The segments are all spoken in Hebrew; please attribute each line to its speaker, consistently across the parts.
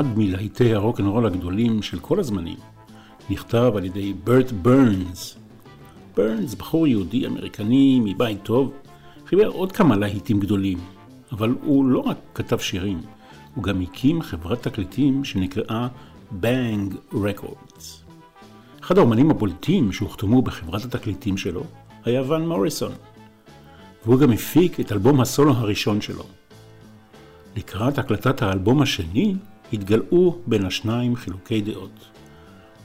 Speaker 1: אחד מלהיטי הרוקנרול הגדולים של כל הזמנים, נכתב על ידי ברט ברנס. ברנס, בחור יהודי אמריקני מבית טוב, חיבר עוד כמה להיטים גדולים, אבל הוא לא רק כתב שירים, הוא גם הקים חברת תקליטים שנקראה Bang Records. אחד האומנים הבולטים שהוחתמו בחברת התקליטים שלו היה ואן מוריסון, והוא גם הפיק את אלבום הסולו הראשון שלו. לקראת הקלטת האלבום השני התגלעו בין השניים חילוקי דעות.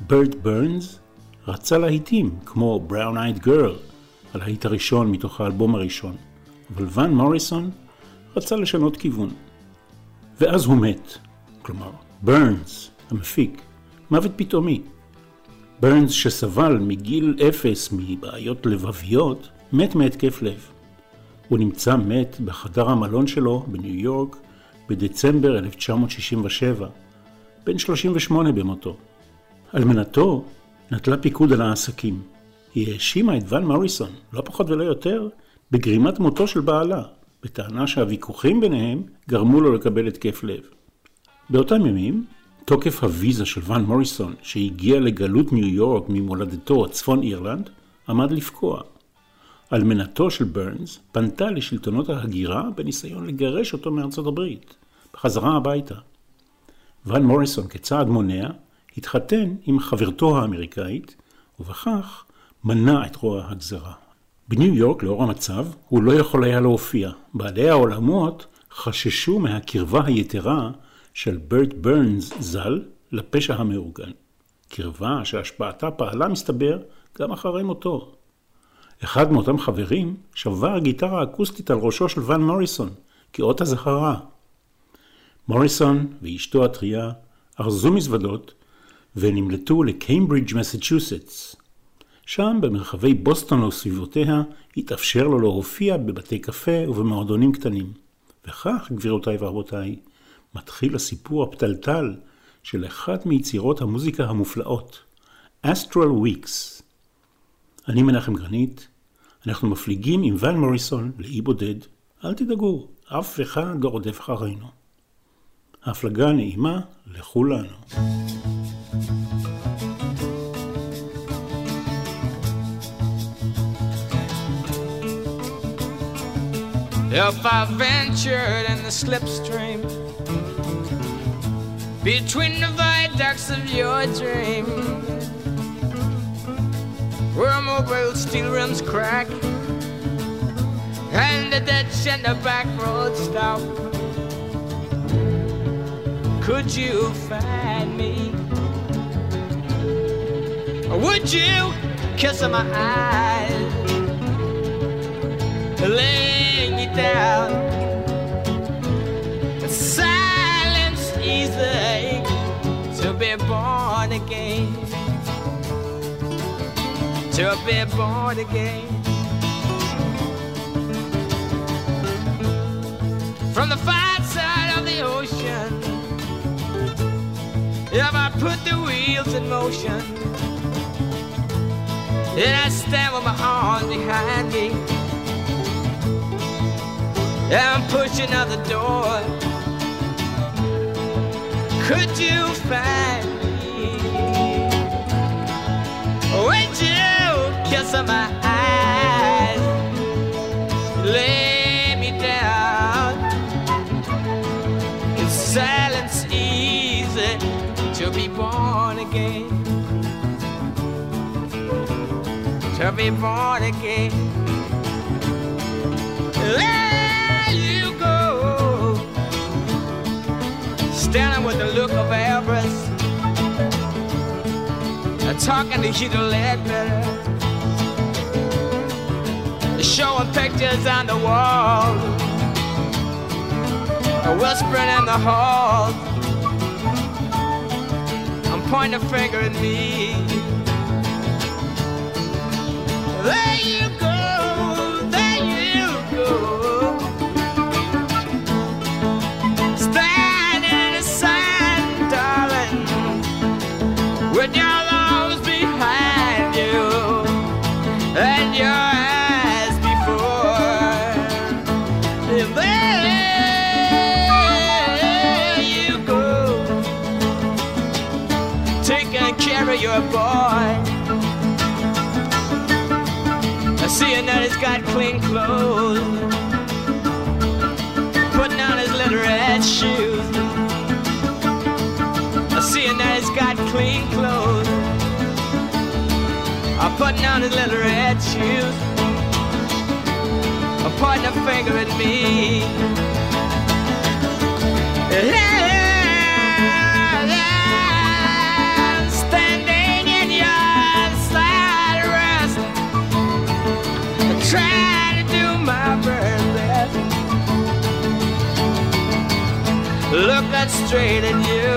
Speaker 1: ברט ברנס רצה להיטים כמו Brown Eyed Girl, הלהיט הראשון מתוך האלבום הראשון, אבל ואן מוריסון רצה לשנות כיוון. ואז הוא מת, כלומר, ברנס, המפיק, מוות פתאומי. ברנס שסבל מגיל אפס מבעיות לבביות, מת מהתקף לב. הוא נמצא מת בחדר המלון שלו בניו יורק בדצמבר 1967, בן 38 במותו. אלמנתו נטלה פיקוד על העסקים. היא האשימה את ואן מוריסון, לא פחות ולא יותר, בגרימת מותו של בעלה, בטענה שהוויכוחים ביניהם גרמו לו לקבל התקף לב. באותם ימים, תוקף הוויזה של ואן מוריסון, שהגיע לגלות ניו יורק ממולדתו, צפון אירלנד, עמד לפקוע. אלמנתו של ברנס פנתה לשלטונות ההגירה בניסיון לגרש אותו מארצות הברית, בחזרה הביתה. ואן מוריסון כצעד מונע התחתן עם חברתו האמריקאית, ובכך מנע את רוע הגזרה. בניו יורק, לאור המצב, הוא לא יכול היה להופיע. בעלי העולמות חששו מהקרבה היתרה של ברט ברנס ז"ל לפשע המאורגן. קרבה שהשפעתה פעלה, מסתבר, גם אחרי מותו. אחד מאותם חברים שבר גיטרה אקוסטית על ראשו של ואן מוריסון, כאות הזכרה. מוריסון ואשתו הטריה ארזו מזוודות ונמלטו לקיימברידג' מסצ'וסטס. שם, במרחבי בוסטון וסביבותיה, התאפשר לו להופיע בבתי קפה ובמועדונים קטנים. וכך, גבירותיי ורבותיי, מתחיל הסיפור הפתלתל של אחת מיצירות המוזיקה המופלאות, Astral Weeks. אני מנחם גרנית, אנחנו מפליגים עם ואן מוריסון לאי בודד, אל תדאגו, אף אחד לא רודף אחרינו. ההפלגה נעימה לכולנו.
Speaker 2: If I ventured in the slipstream between the viaducts of your dream, where mobile steel rims crack and the ditch and the back road stop, could you find me? Or would you kiss my eyes? Laying you down. To be born again. From the far side of the ocean, if I put the wheels in motion, and I stand with my arms behind me. I'm pushing out the door. Could you find me? Would you kiss my eyes? Lay me down. Is silence easy to be born again? To be born again. There you go. Standing with the look of avarice. Talking to Hugo Ledbetter. Showing pictures on the wall. Whispering in the hall. I'm pointing a finger at me. There you go, there you go. Standing in the sun, darling, with your Seeing that he's got clean clothes, putting on his little red shoes. Seeing that he's got clean clothes, putting on his little red shoes, pointing a finger at me. Standing looking straight at you.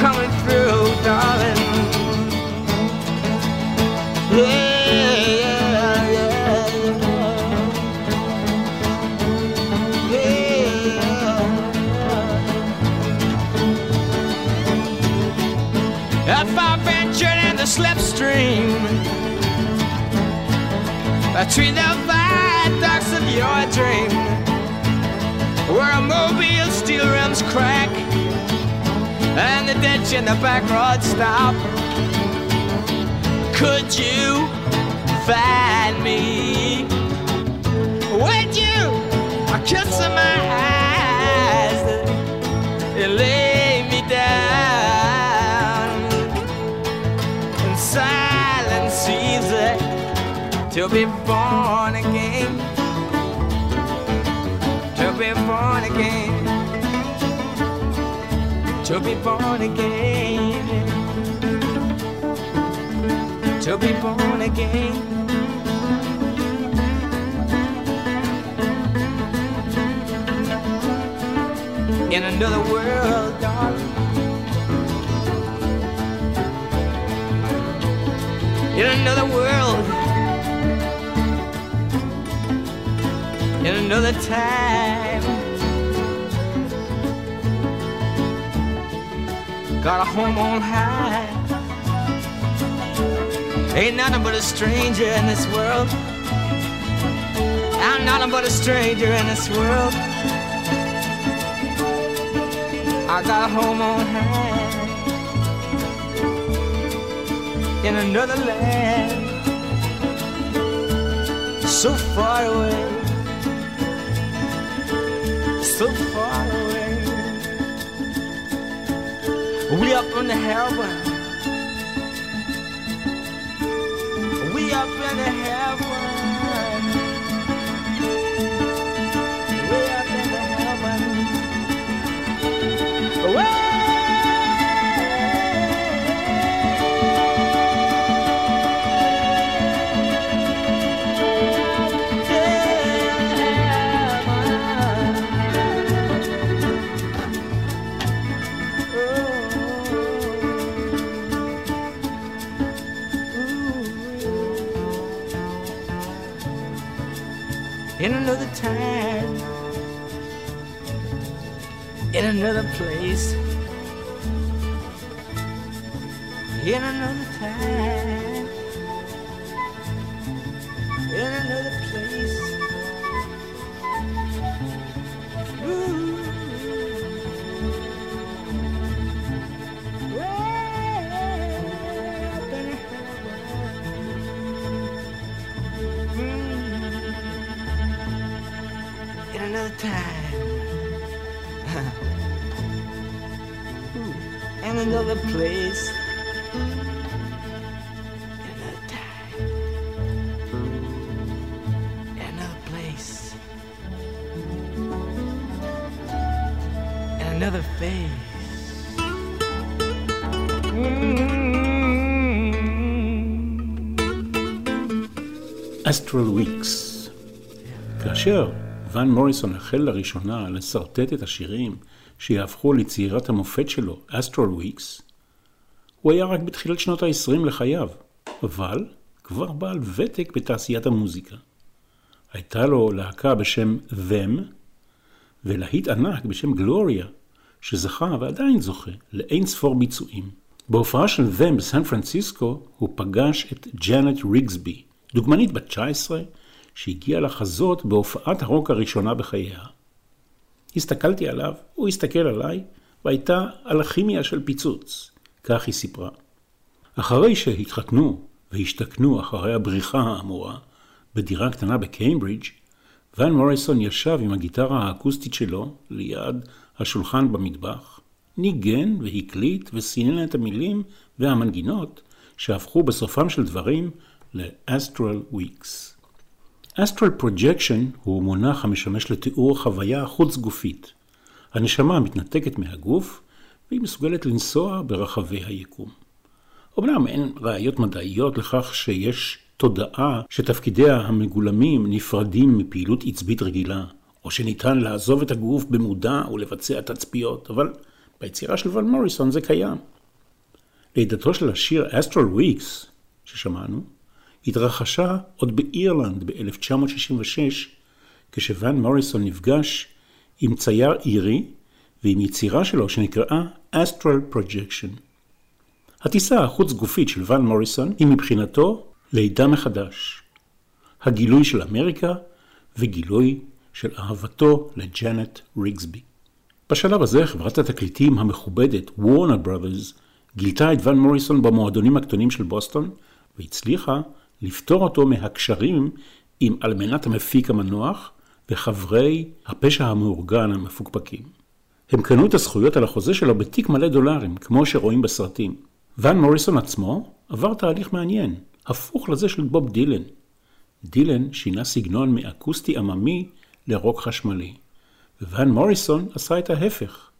Speaker 2: Coming through, darling. Yeah. slipstream between the viaducts of your dream, where a mobile steel rims crack and the ditch in the back road stop, could you find me? Would you kiss my eyes and lay me down to be born again. To be born again. To be born again. To be born again. In another world, darling. In another world, in another time. Got a home on high. Ain't nothing but a stranger in this world. I'm nothing but a stranger in this world. I got a home on high in another land, so far away, so far away. We up in heaven, we up in heaven. In another time in another place, in another and another place. Another time. Another place. And another face.
Speaker 1: אסטרל וויקס. כאשר ון מוריסון החל לראשונה לשרטט את השירים שיהפכו לצעירת המופת שלו, אסטרל וויקס, הוא היה רק בתחילת שנות ה-20 לחייו, אבל כבר בעל ותק בתעשיית המוזיקה. הייתה לו להקה בשם Them, ולהיט ענק בשם גלוריה, שזכה ועדיין זוכה לאין ספור ביצועים. בהופעה של Them בסן פרנסיסקו הוא פגש את ג'אנט ריגסבי, דוגמנית בת 19 שהגיעה לחזות בהופעת הרוק הראשונה בחייה. הסתכלתי עליו, הוא הסתכל עליי, והייתה על הכימיה של פיצוץ, כך היא סיפרה. אחרי שהתחתנו והשתכנו אחרי הבריחה האמורה בדירה קטנה בקיימברידג', ון מוריסון ישב עם הגיטרה האקוסטית שלו ליד השולחן במטבח, ניגן והקליט וסינן את המילים והמנגינות שהפכו בסופם של דברים ל-Astral Weeks. Astral Projection הוא מונח המשמש לתיאור חוויה חוץ גופית. הנשמה מתנתקת מהגוף והיא מסוגלת לנסוע ברחבי היקום. אמנם אין ראיות מדעיות לכך שיש תודעה שתפקידיה המגולמים נפרדים מפעילות עצבית רגילה, או שניתן לעזוב את הגוף במודע ולבצע תצפיות, אבל ביצירה של ון מוריסון זה קיים. לידתו של השיר Astral Weeks, ששמענו, התרחשה עוד באירלנד ב-1966, כשוון מוריסון נפגש עם צייר אירי ועם יצירה שלו שנקראה Astral Projection. הטיסה החוץ גופית של ון מוריסון היא מבחינתו לידה מחדש. הגילוי של אמריקה וגילוי של אהבתו לג'נט ריגסבי. בשלב הזה חברת התקליטים המכובדת וורנר ברודרס גילתה את ון מוריסון במועדונים הקטנים של בוסטון והצליחה לפתור אותו מהקשרים עם אלמנת המפיק המנוח וחברי הפשע המאורגן המפוקפקים. הם קנו את הזכויות על החוזה שלו בתיק מלא דולרים, כמו שרואים בסרטים. ון מוריסון עצמו עבר תהליך מעניין, הפוך לזה של בוב דילן. דילן שינה סגנון מאקוסטי עממי לרוק חשמלי. וואן מוריסון עשה את ההפך.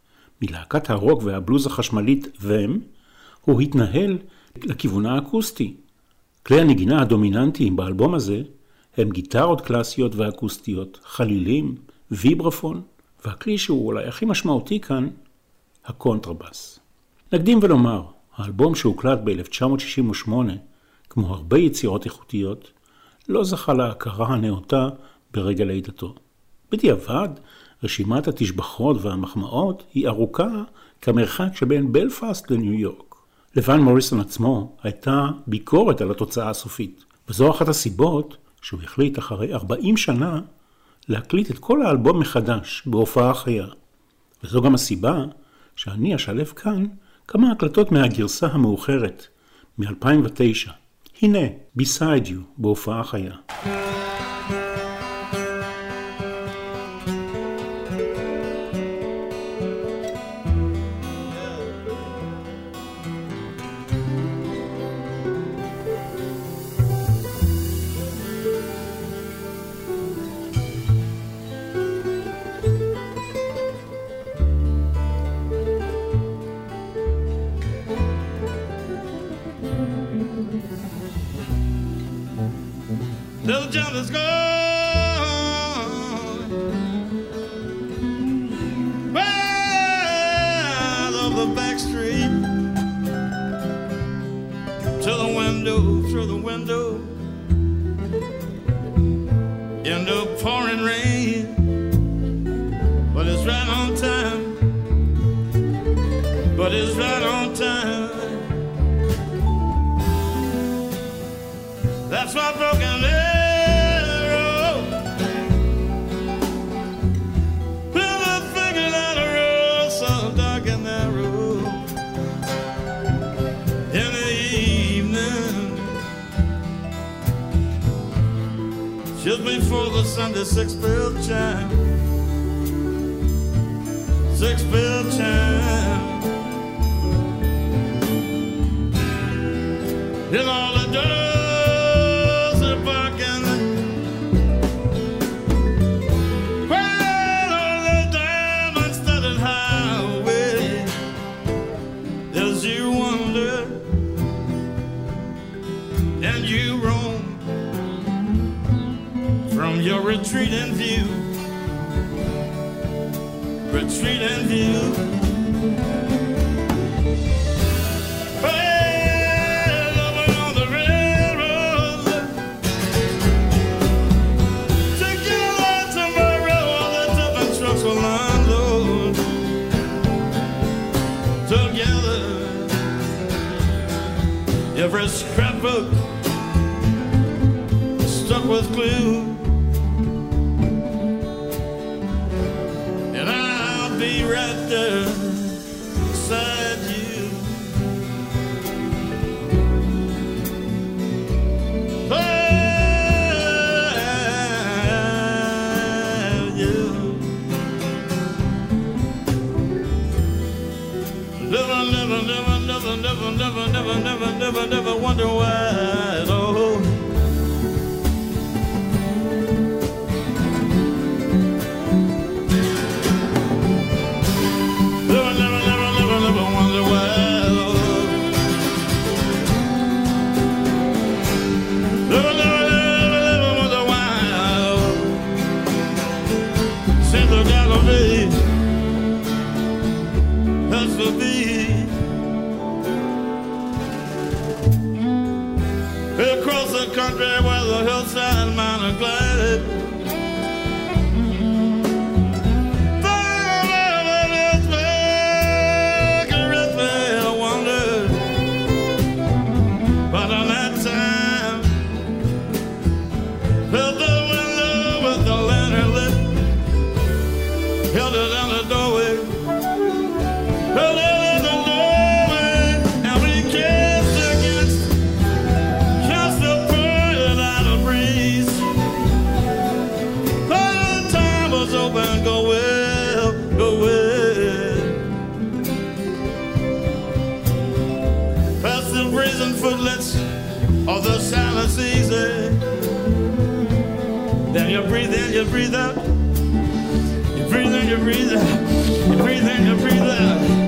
Speaker 1: מלהקת הרוק והבלוז החשמלית Them, הוא התנהל לכיוון האקוסטי. כלי הנגינה הדומיננטיים באלבום הזה הם גיטרות קלאסיות ואקוסטיות, חלילים, ויברפון, והכלי שהוא אולי הכי משמעותי כאן, הקונטרבס. נקדים ולומר, האלבום שהוקלט ב-1968, כמו הרבה יצירות איכותיות, לא זכה להכרה הנאותה ברגע לידתו. בדיעבד, רשימת התשבחות והמחמאות היא ארוכה כמרחק שבין בלפאסט לניו יורק. לבן מוריסון עצמו הייתה ביקורת על התוצאה הסופית, וזו אחת הסיבות שהוא החליט אחרי 40 שנה להקליט את כל האלבום מחדש בהופעה חיה. וזו גם הסיבה שאני אשלב כאן כמה הקלטות מהגרסה המאוחרת, מ-2009. הנה, Beside You, בהופעה חיה.
Speaker 3: Let's go. Be right there beside you. By you. Never, never, never, never, never, never, never, never, never wonder why. breathe out. You breathe in, you breathe out. You breathe in, you breathe out.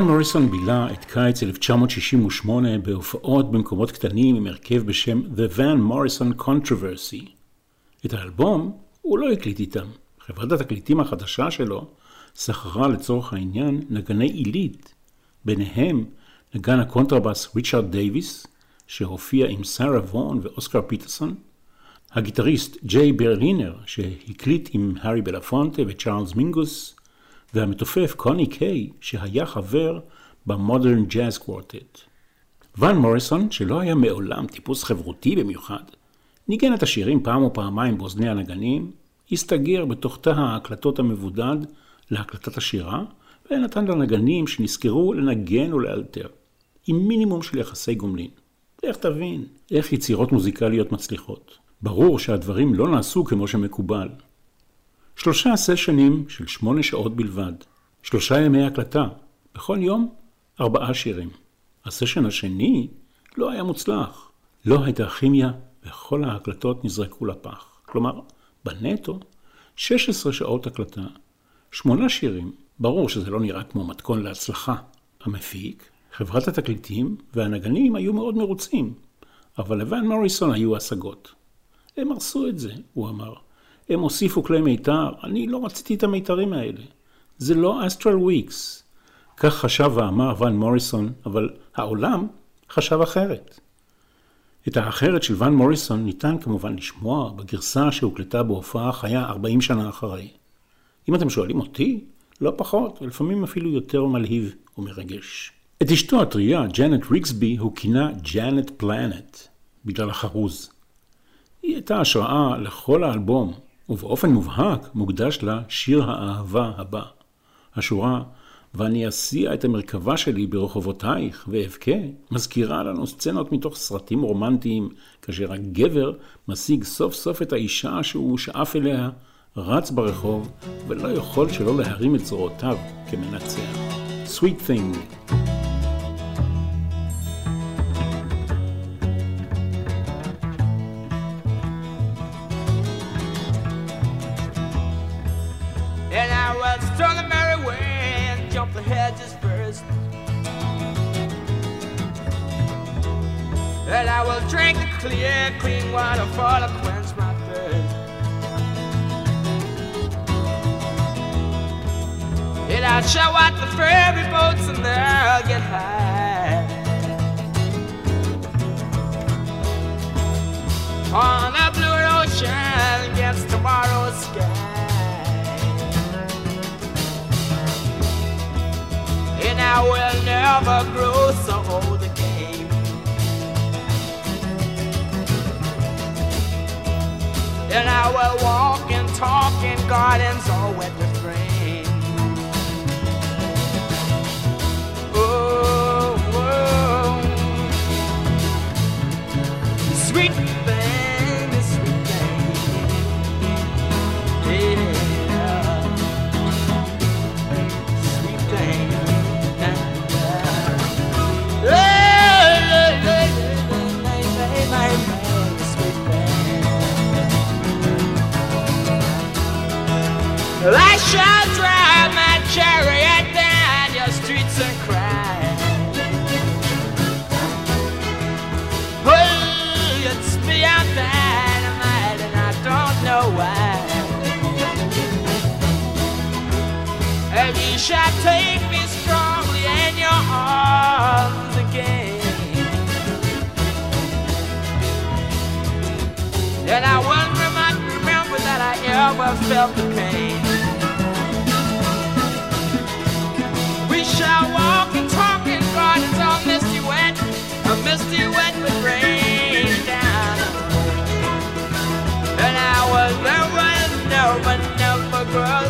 Speaker 1: ון מוריסון בילה את קיץ 1968 בהופעות במקומות קטנים עם הרכב בשם The Van Morrison Controversy. את האלבום הוא לא הקליט איתם. חברת התקליטים החדשה שלו שכרה לצורך העניין נגני עילית, ביניהם נגן הקונטרבאס ריצ'רד דייוויס, שהופיע עם סארה וון ואוסקר פיטרסון, הגיטריסט ג'יי ברלינר, שהקליט עם הארי בלפונטה וצ'ארלס מינגוס, והמתופף קוני קיי, שהיה חבר במודרן ג'אז קוורטט. ון מוריסון, שלא היה מעולם טיפוס חברותי במיוחד, ניגן את השירים פעם או פעמיים באוזני הנגנים, הסתגר בתוך תא ההקלטות המבודד להקלטת השירה, ונתן לנגנים שנזכרו לנגן ולאלתר, עם מינימום של יחסי גומלין. איך תבין איך יצירות מוזיקליות מצליחות. ברור שהדברים לא נעשו כמו שמקובל, שלושה סשנים של שמונה שעות בלבד, שלושה ימי הקלטה, בכל יום ארבעה שירים. הסשן השני לא היה מוצלח, לא הייתה כימיה וכל ההקלטות נזרקו לפח. כלומר, בנטו, 16 שעות הקלטה, שמונה שירים, ברור שזה לא נראה כמו מתכון להצלחה. המפיק, חברת התקליטים והנגנים היו מאוד מרוצים, אבל לבן מוריסון היו השגות. הם הרסו את זה, הוא אמר. הם הוסיפו כלי מיתר, אני לא רציתי את המיתרים האלה. זה לא אסטרל וויקס. כך חשב ואמר ון מוריסון, אבל העולם חשב אחרת. את האחרת של ון מוריסון ניתן כמובן לשמוע בגרסה שהוקלטה בהופעה חיה 40 שנה אחרי. אם אתם שואלים אותי, לא פחות, ולפעמים אפילו יותר מלהיב ומרגש. את אשתו הטריה, ג'אנט ריגסבי, הוא כינה ג'אנט פלנט, בגלל החרוז. היא הייתה השראה לכל האלבום, ובאופן מובהק מוקדש לה שיר האהבה הבא. השורה ואני אסיע את המרכבה שלי ברחובותייך ואבכה, מזכירה לנו סצנות מתוך סרטים רומנטיים, כאשר הגבר משיג סוף סוף את האישה שהוא שאף אליה, רץ ברחוב, ולא יכול שלא להרים את זרועותיו כמנצח. Sweet Thing
Speaker 2: I strong and merry wind, jump the hedges first. And I will drink the clear, clean water for to quench my thirst. And I'll show watch the ferry boats and they'll get high. On the blue ocean against tomorrow's sky. I will never grow so old again. And I will walk and talk in gardens all with shall drive my chariot down your streets and cry. Oh, it's beyond dynamite, and I don't know why. And you shall take me strongly in your arms again. And I will remember that I ever felt the pain. world.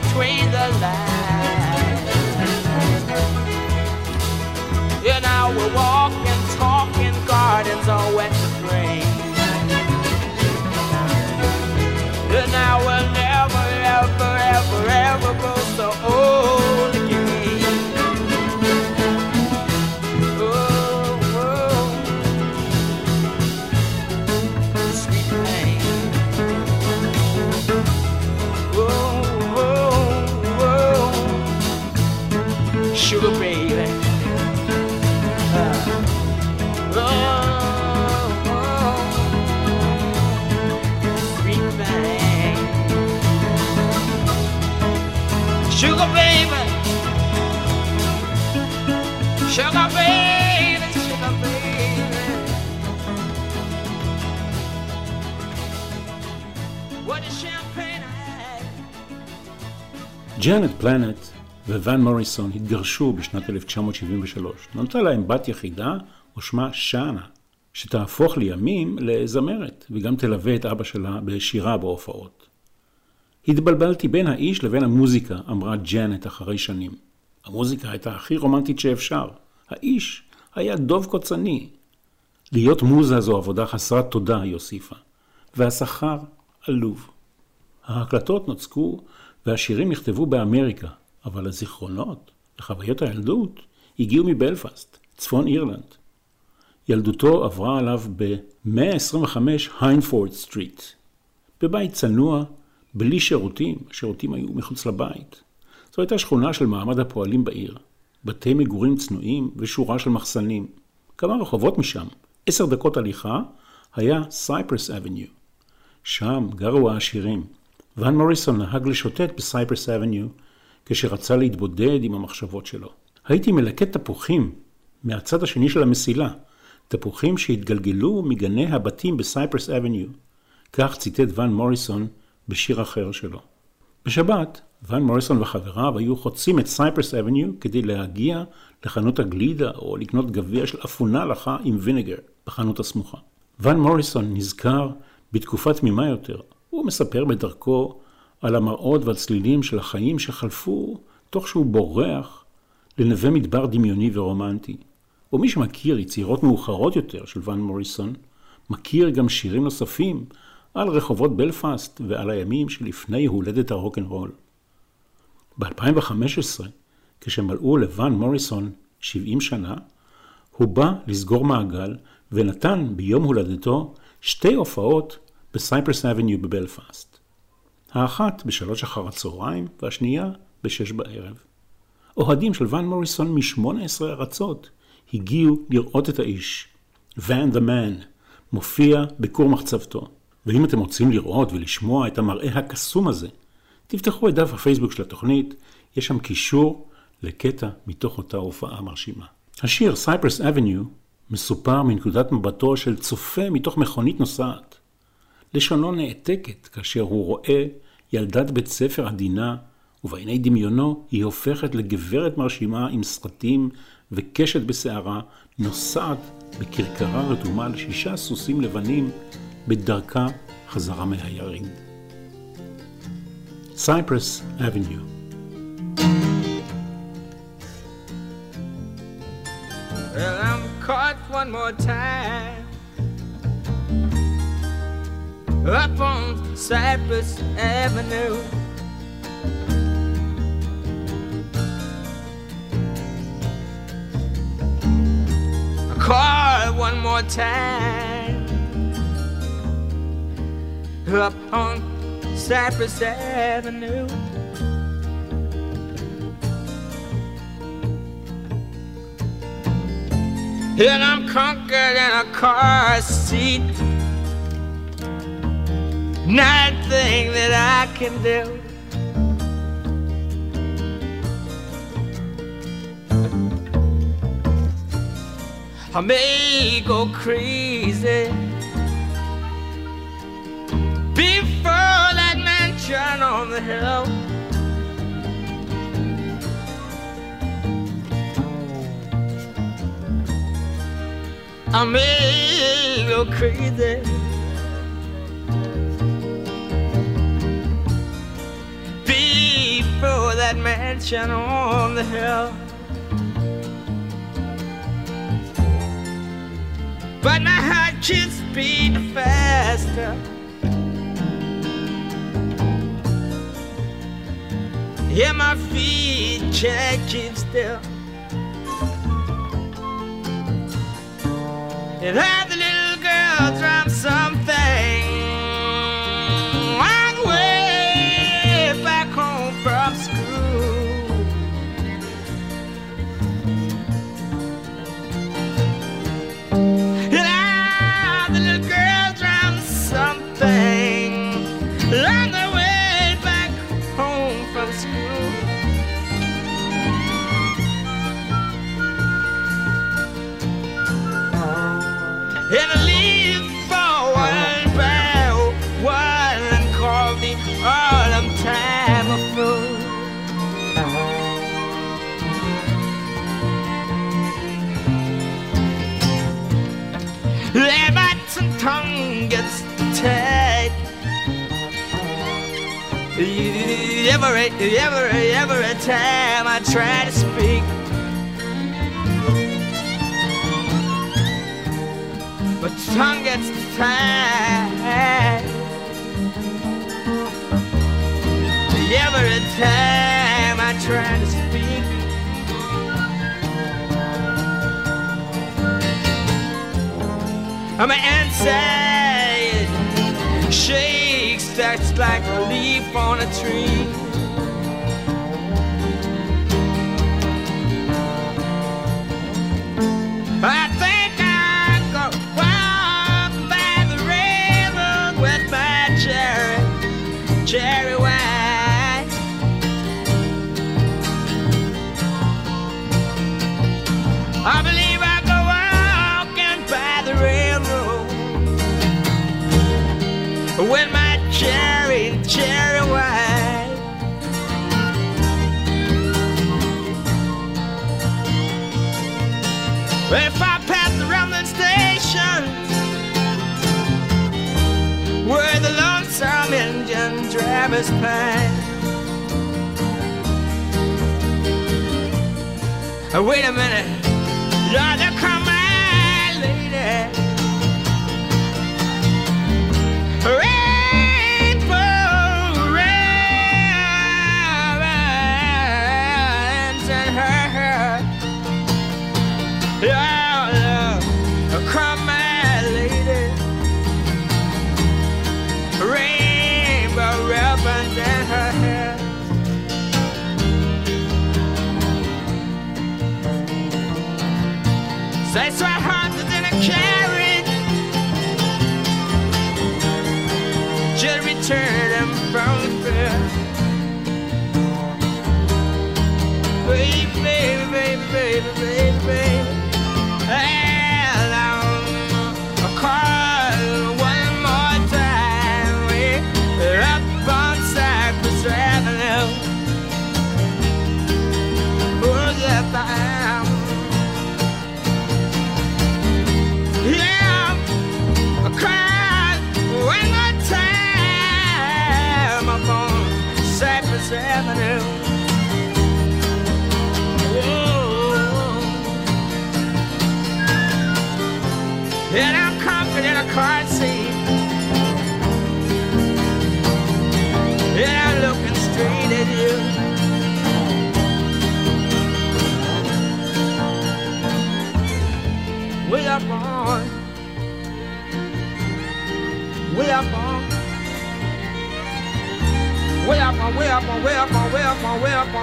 Speaker 2: between the lines. and now we're walking, talking gardens, oh, Sugar baby, sugar baby. What
Speaker 1: פלנט וואן מוריסון התגרשו בשנת 1973. נולדה להם בת יחידה ושמה שאנה, שתהפוך לימים לזמרת, וגם תלווה את אבא שלה בשירה בהופעות. התבלבלתי בין האיש לבין המוזיקה, אמרה ג'אנט אחרי שנים. המוזיקה הייתה הכי רומנטית שאפשר. האיש היה דוב קוצני. להיות מוזה זו עבודה חסרת תודה, היא הוסיפה. והשכר עלוב. ההקלטות בוצעו והשירים נכתבו באמריקה, אבל הזיכרונות וחוויות הילדות הגיעו מבלפאסט. צפון אירלנד. ילדותו עברה עליו ב-125 היינפורד סטריט, בבית צנוע, בלי שירותים, השירותים היו מחוץ לבית. זו הייתה שכונה של מעמד הפועלים בעיר, בתי מגורים צנועים ושורה של מחסנים. כמה רחובות משם, עשר דקות הליכה, היה סייפרס אבניו. שם גרו העשירים. ואן מוריסון נהג לשוטט בסייפרס אבניו כשרצה להתבודד עם המחשבות שלו. הייתי מלקט תפוחים מהצד השני של המסילה, תפוחים שהתגלגלו מגני הבתים בסייפרס אבניו. כך ציטט ואן מוריסון בשיר אחר שלו. בשבת, ואן מוריסון וחבריו היו חוצים את סייפרס אבניו כדי להגיע לחנות הגלידה או לקנות גביע של אפונה לחה עם vinegar בחנות הסמוכה. ואן מוריסון נזכר בתקופה תמימה יותר. הוא מספר בדרכו על המראות והצלילים של החיים שחלפו תוך שהוא בורח לנווה מדבר דמיוני ורומנטי. ומי שמכיר יצירות מאוחרות יותר של ואן מוריסון, מכיר גם שירים נוספים על רחובות בלפאסט ועל הימים שלפני הולדת הרוקנרול. ב-2015, כשמלאו לוואן מוריסון 70 שנה, הוא בא לסגור מעגל ונתן ביום הולדתו שתי הופעות בסייפרס אבניו בבלפאסט. האחת בשלוש אחר הצהריים והשנייה בשש בערב. אוהדים של ואן מוריסון מ-18 ארצות הגיעו לראות את האיש. Van the Man מופיע בכור מחצבתו. ואם אתם רוצים לראות ולשמוע את המראה הקסום הזה, תפתחו את דף הפייסבוק של התוכנית, יש שם קישור לקטע מתוך אותה הופעה מרשימה. השיר Cyprus Avenue מסופר מנקודת מבטו של צופה מתוך מכונית נוסעת. לשונו נעתקת כאשר הוא רואה ילדת בית ספר עדינה, ובעיני דמיונו היא הופכת לגברת מרשימה עם סרטים וקשת בשערה, נוסעת בכרכרה רתומה לשישה סוסים לבנים בדרכה חזרה מהירים. Cypress Avenue
Speaker 2: Well, I'm caught one more time up on Cypress Avenue. Caught one more time up on Cypress Avenue. And I'm conquered in a car seat. Nothing that I can do. I may go crazy before that mansion on the hill. I may go crazy. Before that mansion on the hill. But my heart keeps beating faster. Yeah, my feet can't keep still. And have the little girl drum something Every, every, every time I try to speak. but tongue gets tied. Every time I try to speak, I'm inside shakes that's like a leaf on a tree.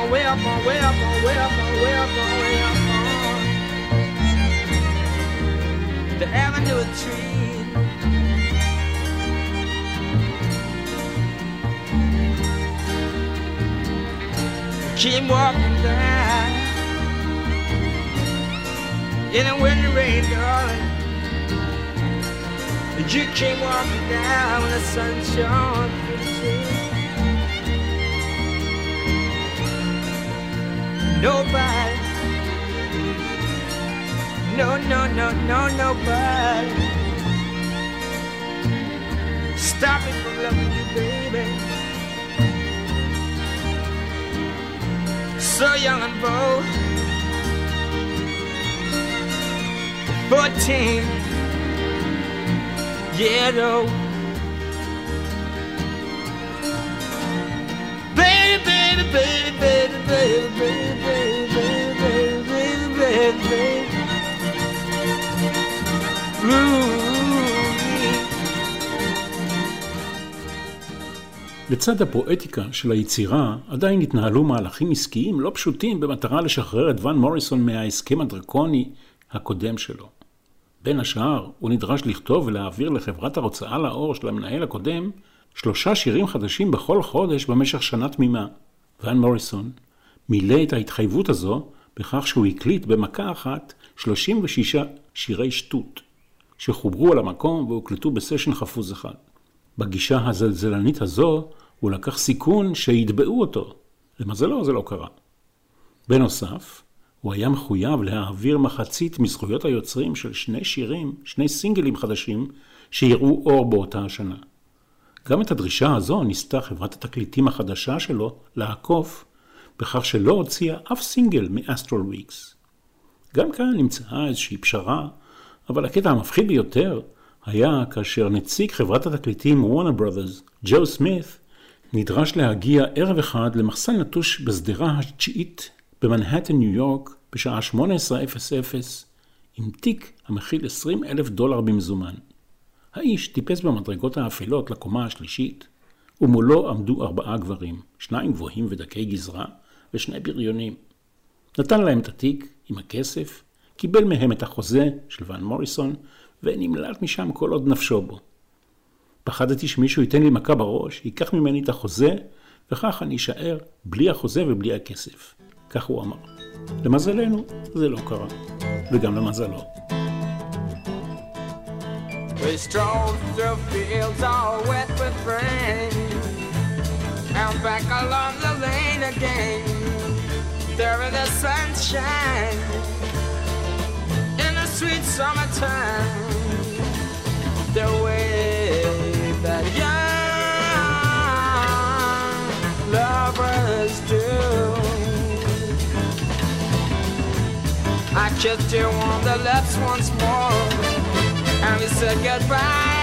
Speaker 2: On, way up on, way up on, way up on, way up on, way up on. The avenue of trees. Keep walking down in the winter rain, darling. You came walking down when the sun shone Nobody, no, no, no, no, nobody. Stop me from loving you, baby. So young and bold. 14 years old.
Speaker 1: לצד הפואטיקה של היצירה, עדיין התנהלו מהלכים עסקיים לא פשוטים במטרה לשחרר את ואן מוריסון מההסכם הדרקוני הקודם שלו. בין השאר, הוא נדרש לכתוב ולהעביר לחברת ההוצאה לאור של המנהל הקודם שלושה שירים חדשים בכל חודש במשך שנה תמימה. ואן מוריסון מילא את ההתחייבות הזו בכך שהוא הקליט במכה אחת 36 שירי שטות, שחוברו על המקום והוקלטו בסשן חפוז אחד. בגישה הזלזלנית הזו, הוא לקח סיכון שיתבעו אותו. למזלו זה לא קרה. בנוסף, הוא היה מחויב להעביר מחצית מזכויות היוצרים של שני שירים, שני סינגלים חדשים, שיראו אור באותה השנה. גם את הדרישה הזו ניסתה חברת התקליטים החדשה שלו לעקוף, בכך שלא הוציאה אף סינגל מ Astral Weeks. גם כאן נמצאה איזושהי פשרה, אבל הקטע המפחיד ביותר היה כאשר נציג חברת התקליטים וורנר ברודרס, ג'ו סמית, נדרש להגיע ערב אחד למחסן נטוש בשדרה התשיעית במנהטן, ניו יורק, בשעה 18:00,
Speaker 2: עם תיק המכיל 20 אלף דולר במזומן. האיש טיפס במדרגות האפלות לקומה השלישית, ומולו עמדו ארבעה גברים, שניים גבוהים ודקי גזרה, ושני בריונים. נתן להם את התיק עם הכסף, קיבל מהם את החוזה של ואן מוריסון, ונמלט משם כל עוד נפשו בו. פחדתי שמישהו ייתן לי מכה בראש, ייקח ממני את החוזה, וכך אני אשאר בלי החוזה ובלי הכסף. כך הוא אמר. למזלנו, זה לא קרה, וגם למזלו. We strolled through fields all wet with rain. And back along the lane again There in the sunshine. In the sweet summertime The way that young lovers do. I kissed you on the lips once more and we said goodbye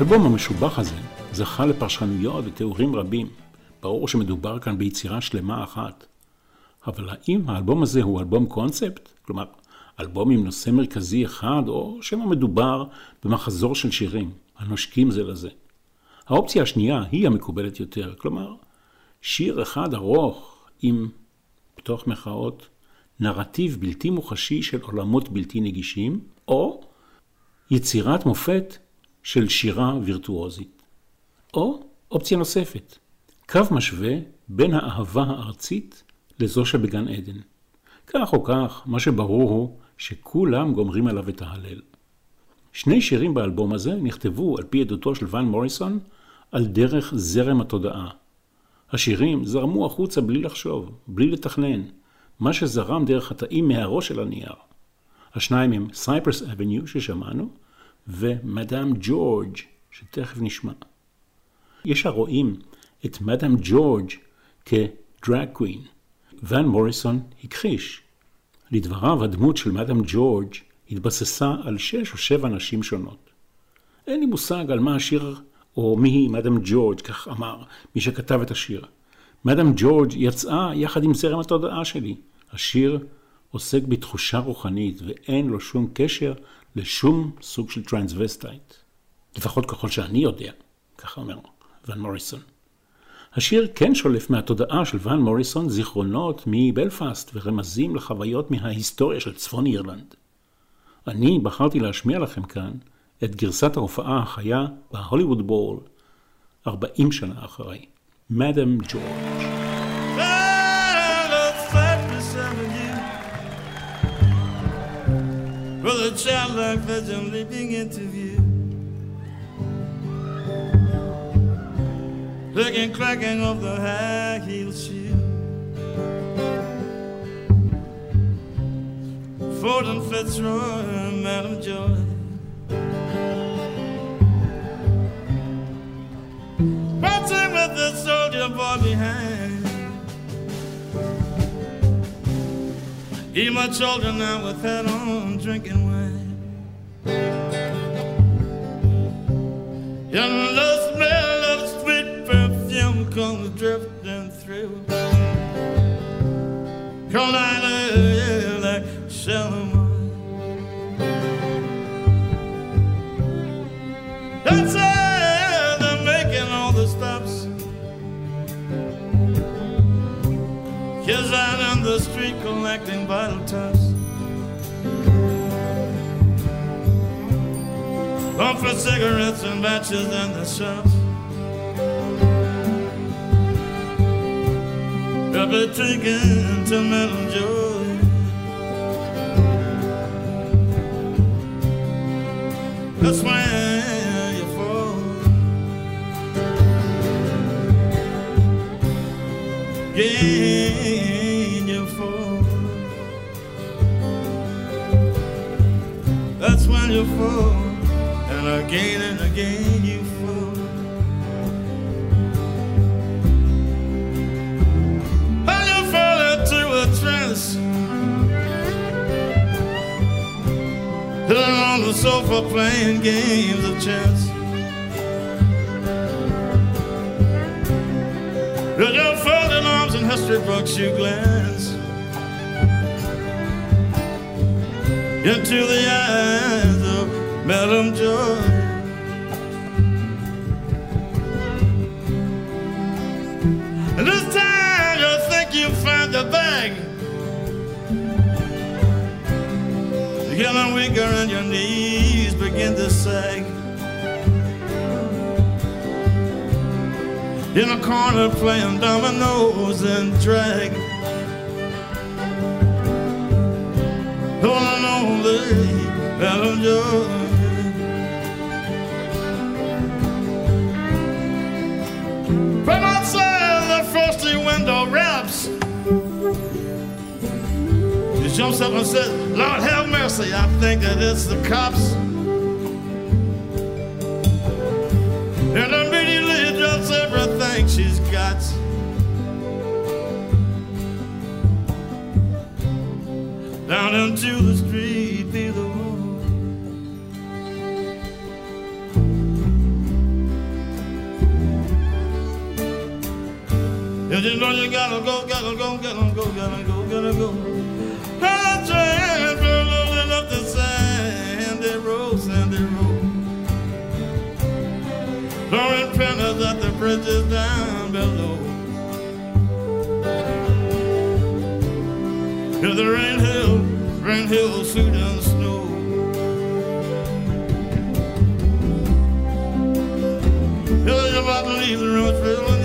Speaker 2: האלבום המשובח הזה זכה לפרשנויות ותיאורים רבים. ברור שמדובר כאן ביצירה שלמה אחת. אבל האם האלבום הזה הוא אלבום קונספט? כלומר, אלבום עם נושא מרכזי אחד, או שמא מדובר במחזור של שירים הנושקים זה לזה? האופציה השנייה היא המקובלת יותר, כלומר, שיר אחד ארוך עם, בתוך מחאות, נרטיב בלתי מוחשי של עולמות בלתי נגישים, או יצירת מופת של שירה וירטואוזית. או אופציה נוספת, קו משווה בין האהבה הארצית לזו שבגן עדן. כך או כך, מה שברור הוא שכולם גומרים עליו את ההלל. שני שירים באלבום הזה נכתבו על פי עדותו של ואן מוריסון על דרך זרם התודעה. השירים זרמו החוצה בלי לחשוב, בלי לתכנן, מה שזרם דרך התאים מהראש של הנייר. השניים הם Cyprus Avenue ששמענו, ו Madame George שתכף נשמע. יש הרואים את Madame George כ drag queen. ואן מוריסון הכחיש. לדבריו, הדמות של Madame George התבססה על שש או שבע נשים שונות. אין לי מושג על מה השיר או מי היא Madame George, כך אמר מי שכתב את השיר. Madame George יצאה יחד עם זרם התודעה שלי. השיר עוסק בתחושה רוחנית ואין לו שום קשר לשום סוג של טרנסווסטייט.
Speaker 3: לפחות ככל שאני יודע, ככה אומר ון מוריסון. השיר כן שולף מהתודעה של ון מוריסון זיכרונות מבלפאסט ורמזים לחוויות מההיסטוריה של צפון אירלנד. אני בחרתי להשמיע לכם כאן את גרסת ההופעה החיה בהוליווד בול 40 שנה אחרי, מאדם ג'ורג'. Like Virgin leaping into view. Clicking, clacking of the high heel shoe. Ford and Fitzroy and Madam Joy. Watching with the soldier boy behind. He much older now with head on drinking wine. And the smell of sweet perfume comes drifting through. Like. That's they're making all the stops. The street collecting vital touch. Home for cigarettes and matches in the shops. Rubber taken to Madam Joy. That's when you fall. Gain you fall. That's when you fall. Again and again you fall. And you fall into a trance. Sitting on the sofa playing games of chance. With your folded arms and history books you glance into the eyes Madam Joy. And this time you think you find the bag. You're getting weaker and your knees begin to sag. In a corner playing dominoes and drag. Holding on late, Madam Joy. Window raps. He jumps up and says, Lord have mercy, I think that it's the cops. And immediately drops everything she's got. Down into the You know you gotta go, gotta go, gotta go, gotta go, gotta go. Trying to rolling up the sandy road, sandy road. Throwing pennants at the bridges down below. If the rain hill, rain hill, suit and snow. You're about to leave the room, feeling music.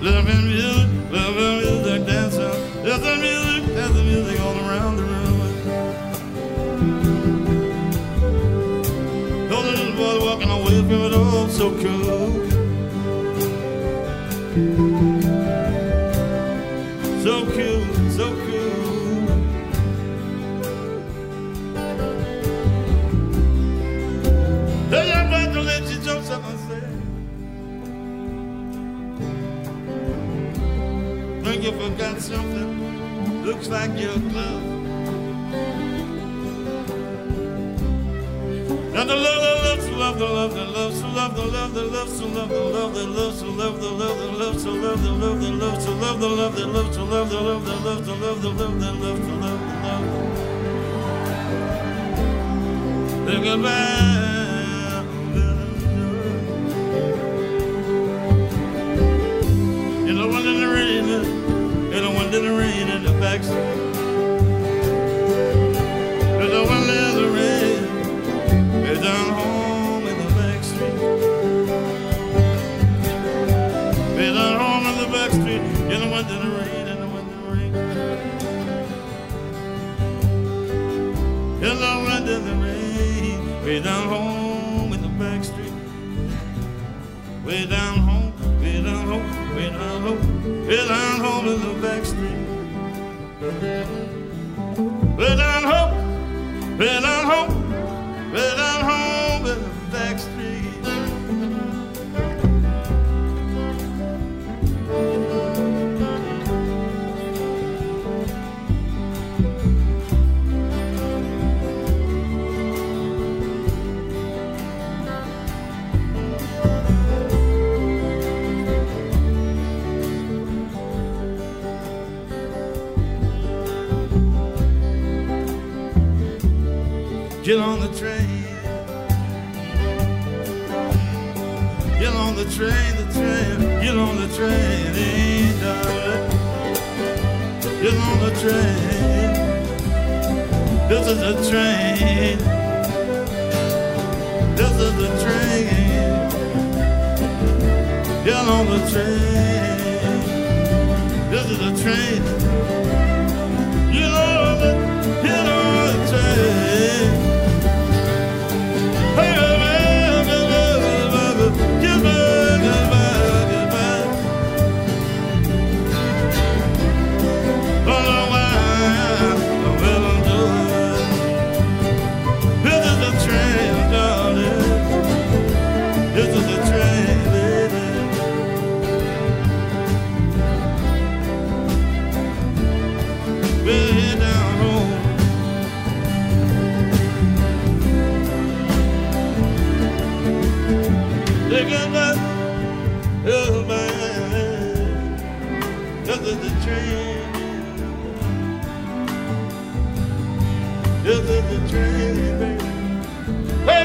Speaker 3: Loving music, loving music, dancing. There's the music, there's the music all around the room. The little boy walking away from it all, so cool. got something looks like your glove. Now the love, the love, the love, the love, so love, the love, the love, so love, the love, the love, so love, the love, the love, so love, the love, the love, so love, the love, the love, so love, the love, the love, the love, the love, the love, the love, the love. Then goodbye. You know, there's a wind in the backstreet. The one did a rain. Way down home in the back street. Way down home in the back street. In the wind in the rain, in the wind in the rain. In the wind in the rain. Way down home in the back street. Way down well, I'm home in the back street. Well, I'm home. Well, I'm home. Get on the train. Get on the train, the train. Get on the train, eh, darling. Get on the train. This is the train. This is the train. Get on the train. This is the train.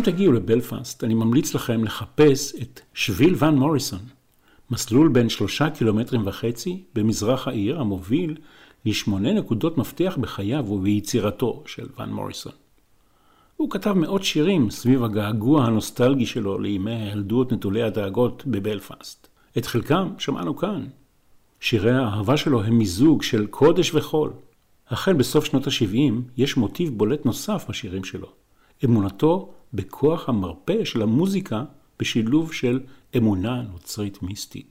Speaker 1: אם תגיעו לבלפאסט, אני ממליץ לכם לחפש את שביל ון מוריסון, מסלול בין שלושה קילומטרים וחצי במזרח העיר המוביל לשמונה נקודות מפתח בחייו וביצירתו של ון מוריסון. הוא כתב מאות שירים סביב הגעגוע הנוסטלגי שלו לימי הילדות נטולי הדאגות בבלפאסט. את חלקם שמענו כאן. שירי האהבה שלו הם מיזוג של קודש וחול. החל בסוף שנות ה-70 יש מוטיב בולט נוסף בשירים שלו. אמונתו בכוח המרפא של המוזיקה בשילוב של אמונה נוצרית מיסטית.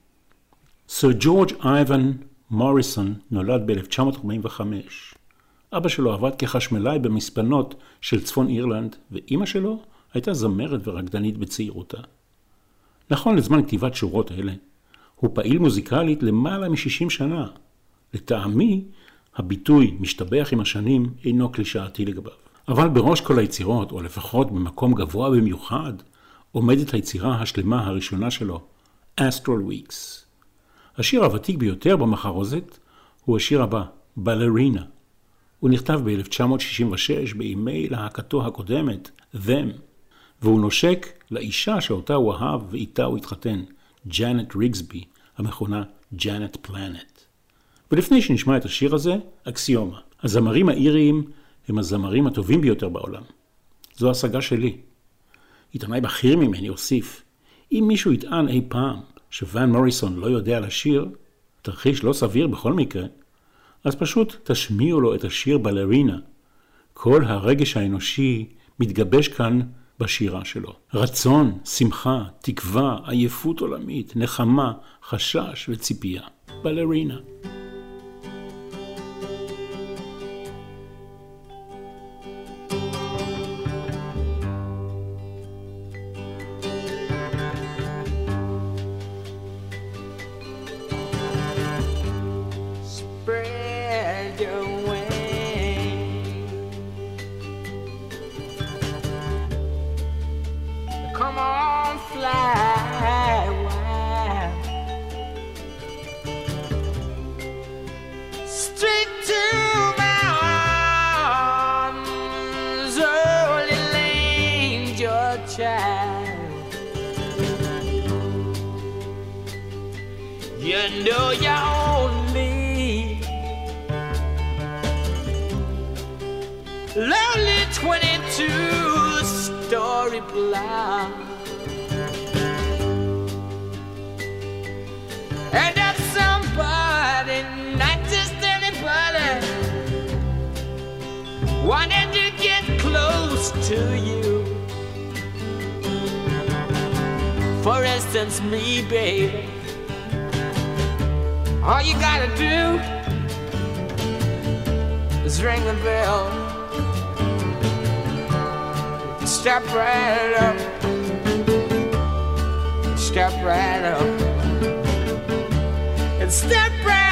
Speaker 1: סר ג'ורג' אייבן מוריסון נולד ב-1945. אבא שלו עבד כחשמלאי במספנות של צפון אירלנד, ואימא שלו הייתה זמרת ורקדנית בצעירותה. נכון לזמן כתיבת שורות אלה, הוא פעיל מוזיקלית למעלה מ-60 שנה. לטעמי, הביטוי משתבח עם השנים אינו קלישאתי לגביו. אבל בראש כל היצירות, או לפחות במקום גבוה במיוחד, עומדת היצירה השלמה הראשונה שלו, Astral Weeks. השיר הוותיק ביותר במחרוזת הוא השיר הבא, בלרינה. הוא נכתב ב-1966 בימי להקתו הקודמת, Them, והוא נושק לאישה שאותה הוא אהב ואיתה הוא התחתן, ג'אנט ריגסבי, המכונה ג'אנט פלנט. ולפני שנשמע את השיר הזה, אקסיומה. הזמרים האיריים הם הזמרים הטובים ביותר בעולם. זו השגה שלי. עיתונאי בכיר ממני הוסיף, אם מישהו יטען אי פעם שוואן מוריסון לא יודע לשיר, תרחיש לא סביר בכל מקרה, אז פשוט תשמיעו לו את השיר בלרינה. כל הרגש האנושי מתגבש כאן בשירה שלו. רצון, שמחה, תקווה, עייפות עולמית, נחמה, חשש וציפייה. בלרינה.
Speaker 2: To you. For instance, me, baby. All you gotta do is ring the bell. Step right up. Step right up. And step right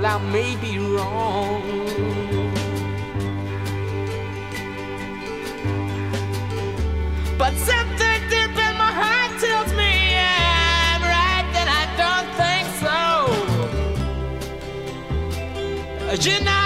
Speaker 2: Well, I may be wrong. But something deep in my heart tells me I'm right, that I don't think so. You know,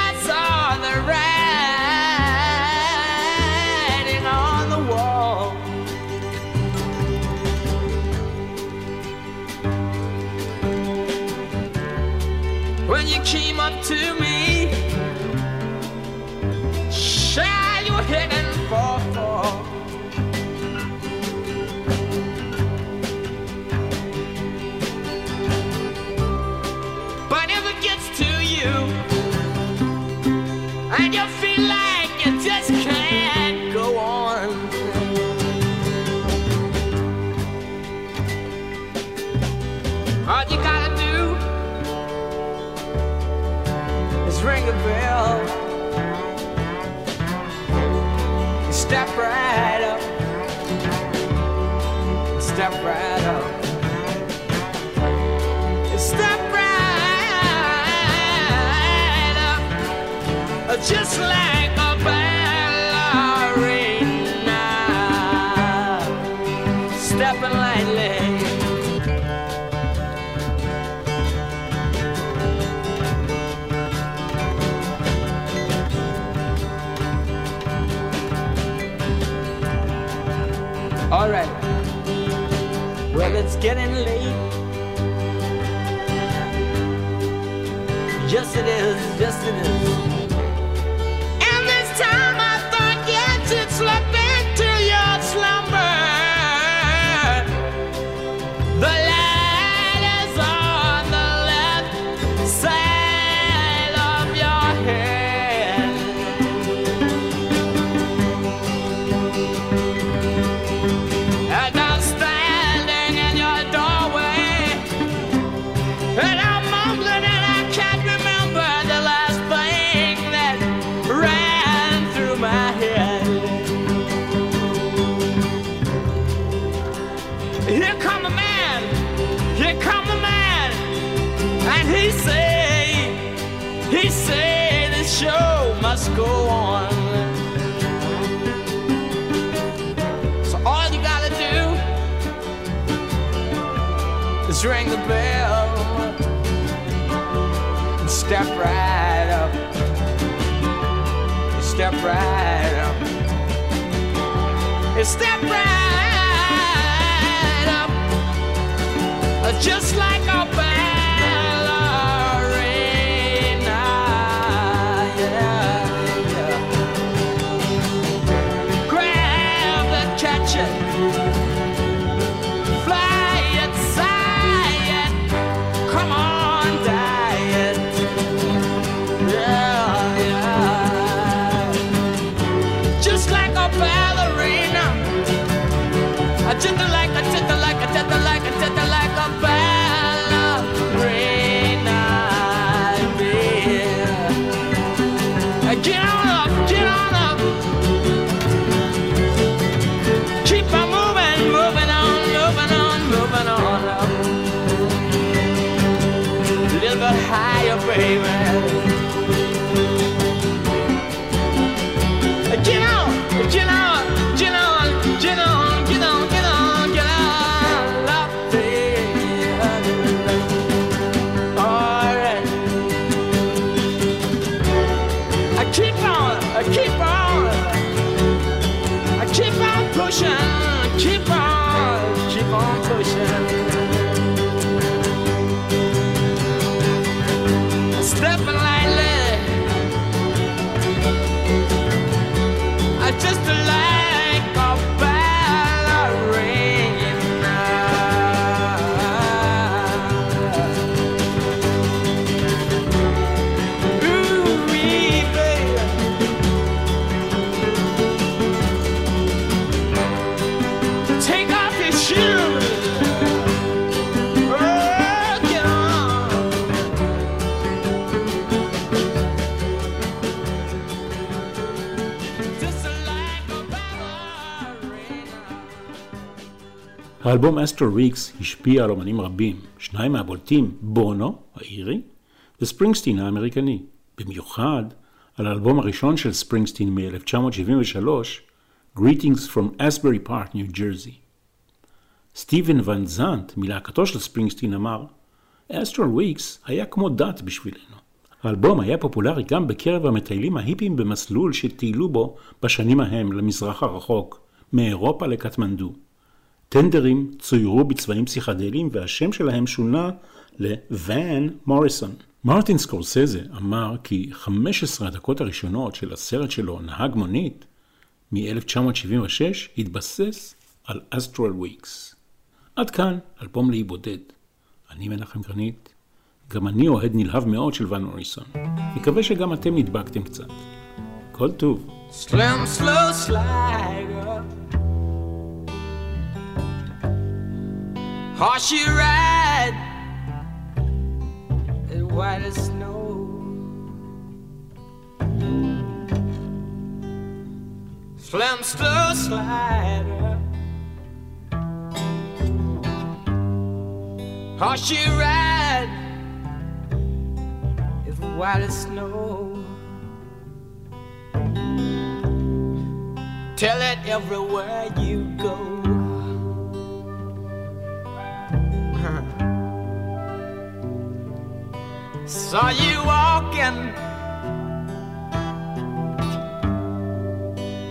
Speaker 2: Step right up. Step right up. Just like it is. Yes, it is. Right up. Step right up. Uh, just like a ballerina. Yeah, yeah. Grab the catch
Speaker 1: האלבום Astral Weeks השפיע על אומנים רבים, שניים מהבולטים, בונו, האירי, וספרינגסטין האמריקני. במיוחד על האלבום הראשון של ספרינגסטין מ-1973, Greetings from Asbury Park, New Jersey. סטיבן ון זאנט, מלהקתו של ספרינגסטין, אמר, Astral Weeks היה כמו דת בשבילנו. האלבום היה פופולרי גם בקרב המטיילים ההיפים במסלול שטיילו בו בשנים ההם למזרח הרחוק, מאירופה לקטמנדו. טנדרים צוירו בצבעים פסיכדליים והשם שלהם שונה לוואן מוריסון. מרטין סקורסזה אמר כי 15 הדקות הראשונות של הסרט שלו, נהג מונית, מ-1976, התבסס על אסטרל וויקס. עד כאן, אלבום לאי בודד. אני מנחם גרנית, גם אני אוהד נלהב מאוד של ואן מוריסון. מקווה שגם אתם נדבקתם קצת. כל טוב.
Speaker 2: Slim, slow slider. Horse you ride, as white as snow. Slim, slow slider. Horse you ride, as white as snow. Tell it everywhere you go. Saw you walking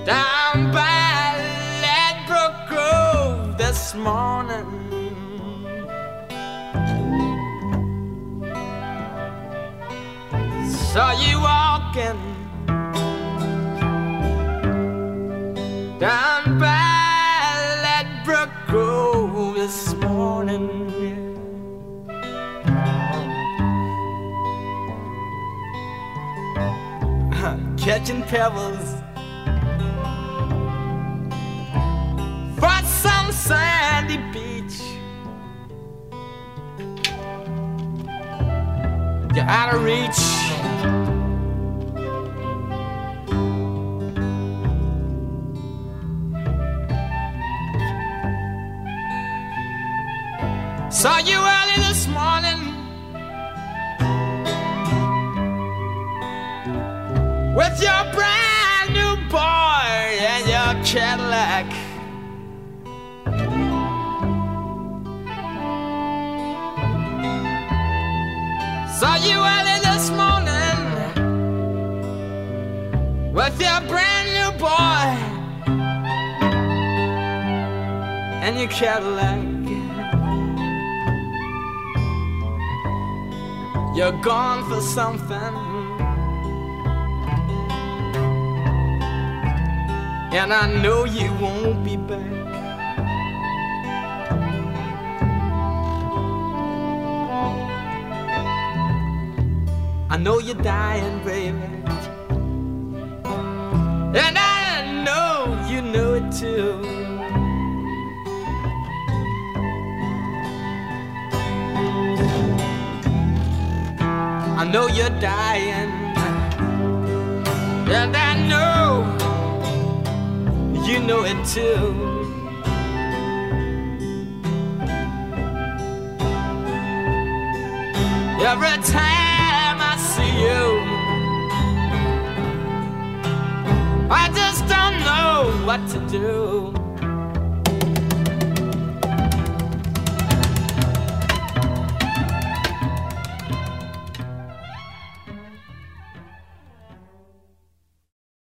Speaker 2: down by Ladbroke Grove this morning. Saw you walking Catching pebbles for some sandy beach. You're out of reach. Your Cadillac. You're gone for something. And I know you won't be back. I know you're dying, baby. And I know you know it too. I know you're dying. And I know you know it too. Every time I see you, I just don't know what to do.